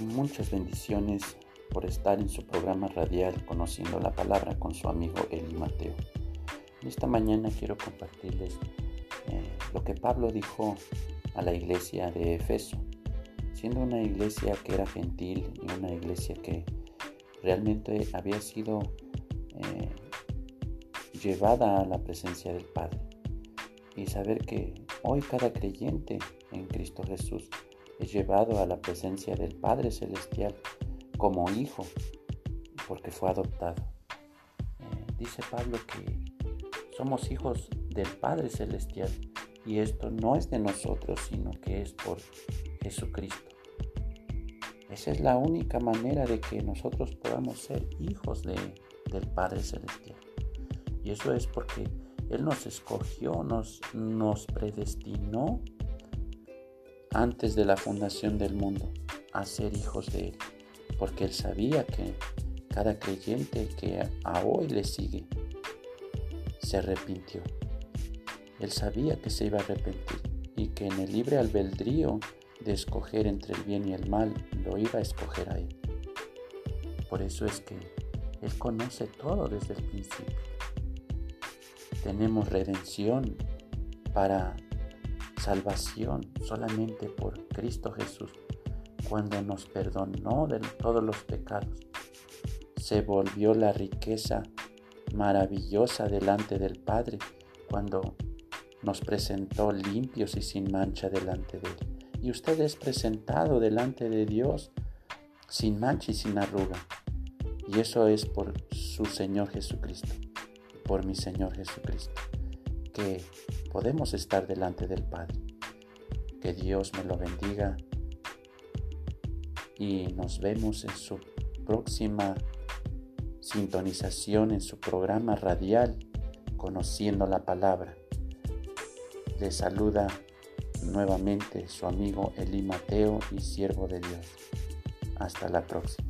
Muchas bendiciones por estar en su programa radial Conociendo la Palabra con su amigo Eli Mateo. Esta mañana quiero compartirles eh, lo que Pablo dijo a la iglesia de Efeso, siendo una iglesia que era gentil y una iglesia que realmente había sido eh, llevada a la presencia del Padre. Y saber que hoy cada creyente en Cristo Jesús es llevado a la presencia del Padre Celestial como hijo, porque fue adoptado. Eh, dice Pablo que somos hijos del Padre Celestial y esto no es de nosotros, sino que es por Jesucristo. Esa es la única manera de que nosotros podamos ser hijos de, del Padre Celestial. Y eso es porque Él nos escogió, nos, nos predestinó antes de la fundación del mundo a ser hijos de Él, porque Él sabía que cada creyente que a hoy le sigue se arrepintió. Él sabía que se iba a arrepentir y que en el libre albedrío de escoger entre el bien y el mal lo iba a escoger a Él. Por eso es que Él conoce todo desde el principio. Tenemos redención para salvación solamente por Cristo Jesús, cuando nos perdonó de todos los pecados. Se volvió la riqueza maravillosa delante del Padre cuando nos presentó limpios y sin mancha delante de Él. Y usted es presentado delante de Dios sin mancha y sin arruga. Y eso es por su Señor Jesucristo, por mi Señor Jesucristo, que podemos estar delante del Padre. Que Dios me lo bendiga y nos vemos en su próxima sintonización en su programa radial Conociendo la Palabra. Le saluda nuevamente su amigo Eli Mateo y siervo de Dios. Hasta la próxima.